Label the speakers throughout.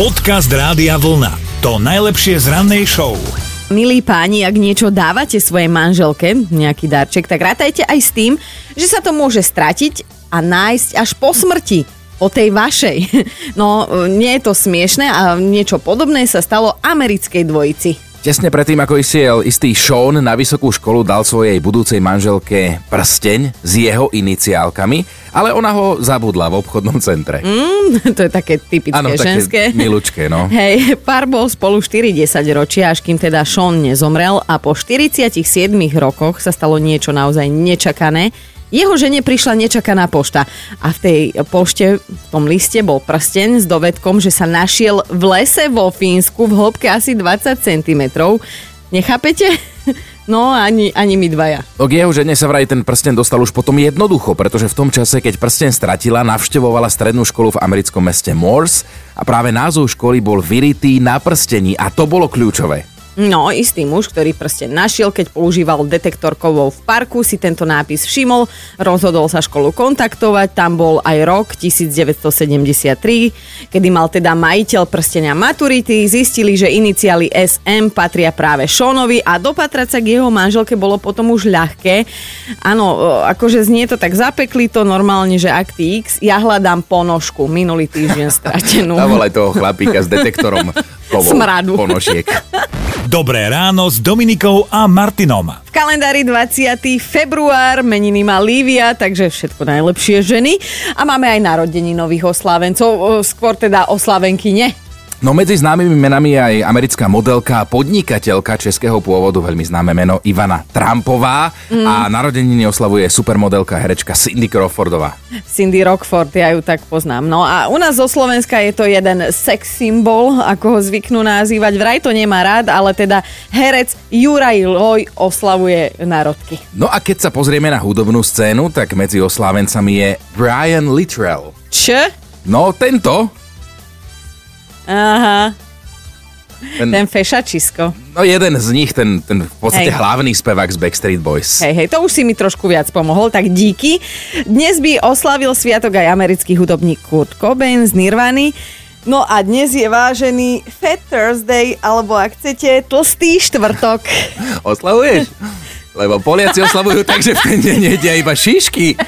Speaker 1: Podcast Rádia Vlna. To najlepšie z rannej show.
Speaker 2: Milí páni, ak niečo dávate svojej manželke, nejaký darček, tak rátajte aj s tým, že sa to môže stratiť a nájsť až po smrti. O tej vašej. No, nie je to smiešne a niečo podobné sa stalo americkej dvojici.
Speaker 3: Tesne predtým, ako išiel istý Sean na vysokú školu, dal svojej budúcej manželke prsteň s jeho iniciálkami, ale ona ho zabudla v obchodnom centre.
Speaker 2: Mm, to je také typické
Speaker 3: také
Speaker 2: ženské.
Speaker 3: milučké, no.
Speaker 2: Hej, pár bol spolu 40 ročia, až kým teda Sean nezomrel a po 47 rokoch sa stalo niečo naozaj nečakané. Jeho žene prišla nečakaná pošta a v tej pošte, v tom liste bol prsteň s dovedkom, že sa našiel v lese vo Fínsku v hĺbke asi 20 cm. Nechápete? No, ani, ani my dvaja.
Speaker 3: K jeho žene sa vraj ten prsten dostal už potom jednoducho, pretože v tom čase, keď prsten stratila, navštevovala strednú školu v americkom meste Morse a práve názov školy bol vyritý na prstení a to bolo kľúčové.
Speaker 2: No, istý muž, ktorý prsten našiel, keď používal detektor kovov v parku, si tento nápis všimol, rozhodol sa školu kontaktovať, tam bol aj rok 1973, kedy mal teda majiteľ prstenia maturity, zistili, že iniciály SM patria práve Seanovi a dopatrať sa k jeho manželke bolo potom už ľahké. Áno, akože znie to tak zapekli to normálne, že akty X, ja hľadám ponožku, minulý týždeň stratenú.
Speaker 3: Zavolaj toho chlapíka s detektorom kovov
Speaker 2: Smradu.
Speaker 3: ponožiek.
Speaker 1: Dobré ráno s Dominikou a Martinom.
Speaker 2: V kalendári 20. február meniny má Lívia, takže všetko najlepšie ženy. A máme aj narodení nových oslávencov, skôr teda oslávenky ne.
Speaker 3: No medzi známymi menami je aj americká modelka a podnikateľka českého pôvodu, veľmi známe meno Ivana Trumpová mm. a narodeniny oslavuje supermodelka herečka Cindy Crawfordová.
Speaker 2: Cindy Rockford, ja ju tak poznám. No a u nás zo Slovenska je to jeden sex symbol, ako ho zvyknú nazývať. Vraj to nemá rád, ale teda herec Juraj Loj oslavuje národky.
Speaker 3: No a keď sa pozrieme na hudobnú scénu, tak medzi oslávencami je Brian Littrell.
Speaker 2: Č?
Speaker 3: No tento,
Speaker 2: Aha,
Speaker 3: ten,
Speaker 2: ten fešačisko.
Speaker 3: no jeden z nich, ten, ten v podstate
Speaker 2: Hej.
Speaker 3: hlavný spevák z Backstreet Boys.
Speaker 2: Hej, hej, to už si mi trošku viac pomohol, tak díky. Dnes by oslavil sviatok aj americký hudobník Kurt Cobain z Nirvany. No a dnes je vážený Fat Thursday, alebo ak chcete, tlstý štvrtok.
Speaker 3: Oslavuješ? Lebo Poliaci oslavujú tak, že v ten deň jedia iba šišky.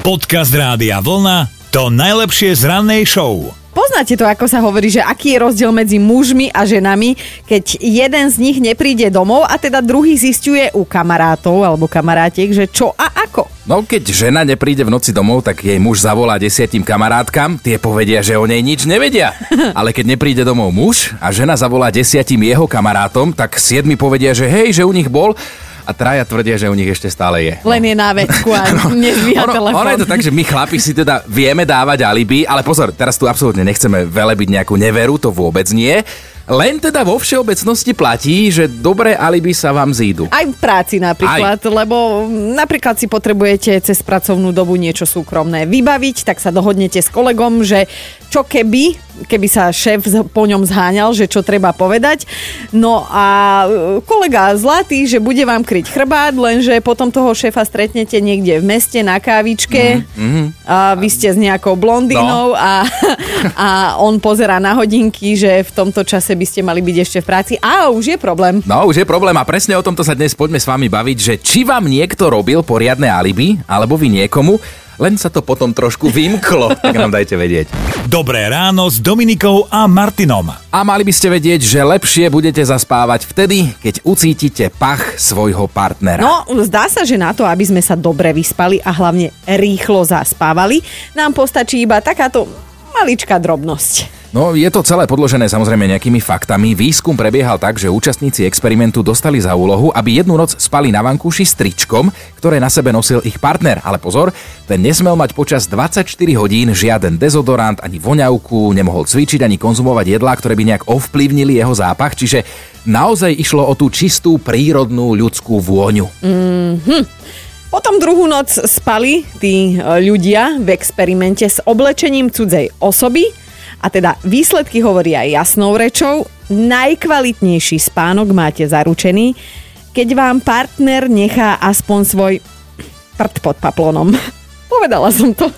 Speaker 1: Podcast Rádia Vlna. To najlepšie z rannej show.
Speaker 2: Poznáte to, ako sa hovorí, že aký je rozdiel medzi mužmi a ženami, keď jeden z nich nepríde domov a teda druhý zistuje u kamarátov alebo kamarátiek, že čo a ako.
Speaker 3: No keď žena nepríde v noci domov, tak jej muž zavolá desiatim kamarátkam, tie povedia, že o nej nič nevedia. Ale keď nepríde domov muž a žena zavolá desiatim jeho kamarátom, tak siedmi povedia, že hej, že u nich bol a traja tvrdia, že u nich ešte stále je.
Speaker 2: Len je na vecku a nezvíha
Speaker 3: ono,
Speaker 2: telefón.
Speaker 3: ono je to tak, že my chlapi si teda vieme dávať alibi, ale pozor, teraz tu absolútne nechceme velebiť nejakú neveru, to vôbec nie. Len teda vo všeobecnosti platí, že dobré alibi sa vám zídu.
Speaker 2: Aj v práci napríklad, Aj. lebo napríklad si potrebujete cez pracovnú dobu niečo súkromné vybaviť, tak sa dohodnete s kolegom, že čo keby, keby sa šéf po ňom zháňal, že čo treba povedať. No a e, kolega zlatý, že bude vám kryť chrbát, lenže potom toho šéfa stretnete niekde v meste na kávičke mm-hmm. a vy ste s nejakou blondínou no. a, a on pozera na hodinky, že v tomto čase by ste mali byť ešte v práci a už je problém.
Speaker 3: No, už je problém a presne o tomto sa dnes poďme s vami baviť, že či vám niekto robil poriadne alibi, alebo vy niekomu, len sa to potom trošku vymklo, tak nám dajte vedieť.
Speaker 1: Dobré ráno s Dominikou a Martinom.
Speaker 3: A mali by ste vedieť, že lepšie budete zaspávať vtedy, keď ucítite pach svojho partnera.
Speaker 2: No, zdá sa, že na to, aby sme sa dobre vyspali a hlavne rýchlo zaspávali, nám postačí iba takáto maličká drobnosť.
Speaker 3: No, je to celé podložené samozrejme nejakými faktami. Výskum prebiehal tak, že účastníci experimentu dostali za úlohu, aby jednu noc spali na vankúši s tričkom, ktoré na sebe nosil ich partner. Ale pozor, ten nesmel mať počas 24 hodín žiaden dezodorant ani voňavku, nemohol cvičiť ani konzumovať jedlá, ktoré by nejak ovplyvnili jeho zápach, čiže naozaj išlo o tú čistú prírodnú ľudskú vôňu.
Speaker 2: Potom druhú noc spali tí e, ľudia v experimente s oblečením cudzej osoby a teda výsledky hovoria jasnou rečou. Najkvalitnejší spánok máte zaručený, keď vám partner nechá aspoň svoj prd pod paplonom. Povedala som to.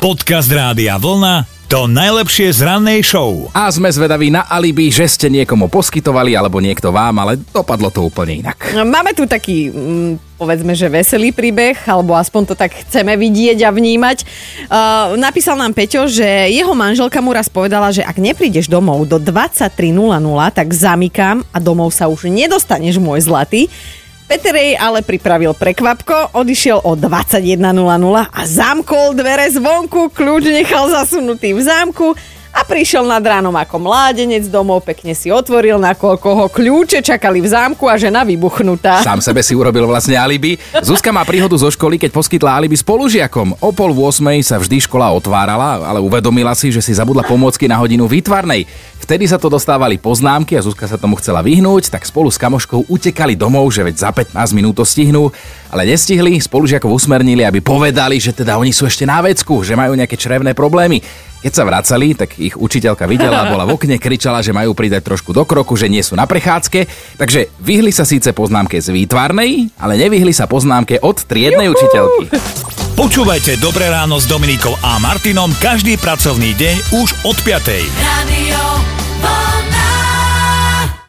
Speaker 1: Podcast Rádia Vlna. To najlepšie z rannej show.
Speaker 3: A sme zvedaví na alibi, že ste niekomu poskytovali alebo niekto vám, ale dopadlo to úplne inak.
Speaker 2: Máme tu taký, mm, povedzme, že veselý príbeh, alebo aspoň to tak chceme vidieť a vnímať. Uh, napísal nám Peťo, že jeho manželka mu raz povedala, že ak neprídeš domov do 23.00, tak zamykám a domov sa už nedostaneš, môj zlatý. Peter jej ale pripravil prekvapko, odišiel o 21.00 a zamkol dvere zvonku, kľúč nechal zasunutý v zámku a prišiel nad ránom ako mládenec domov, pekne si otvoril, nakoľko ho kľúče čakali v zámku a žena vybuchnutá.
Speaker 3: Sám sebe si urobil vlastne alibi. Zuzka má príhodu zo školy, keď poskytla alibi spolužiakom. O pol v 8 sa vždy škola otvárala, ale uvedomila si, že si zabudla pomôcky na hodinu výtvarnej. Vtedy sa to dostávali poznámky a Zuzka sa tomu chcela vyhnúť, tak spolu s kamoškou utekali domov, že veď za 15 minút to stihnú, ale nestihli, spolužiakov usmernili, aby povedali, že teda oni sú ešte na vecku, že majú nejaké črevné problémy. Keď sa vracali, tak ich učiteľka videla, bola v okne, kričala, že majú pridať trošku do kroku, že nie sú na prechádzke, takže vyhli sa síce poznámke z výtvarnej, ale nevyhli sa poznámke od triednej Juhu! učiteľky.
Speaker 1: Počúvajte Dobré ráno s Dominikou a Martinom každý pracovný deň už od 5. Radio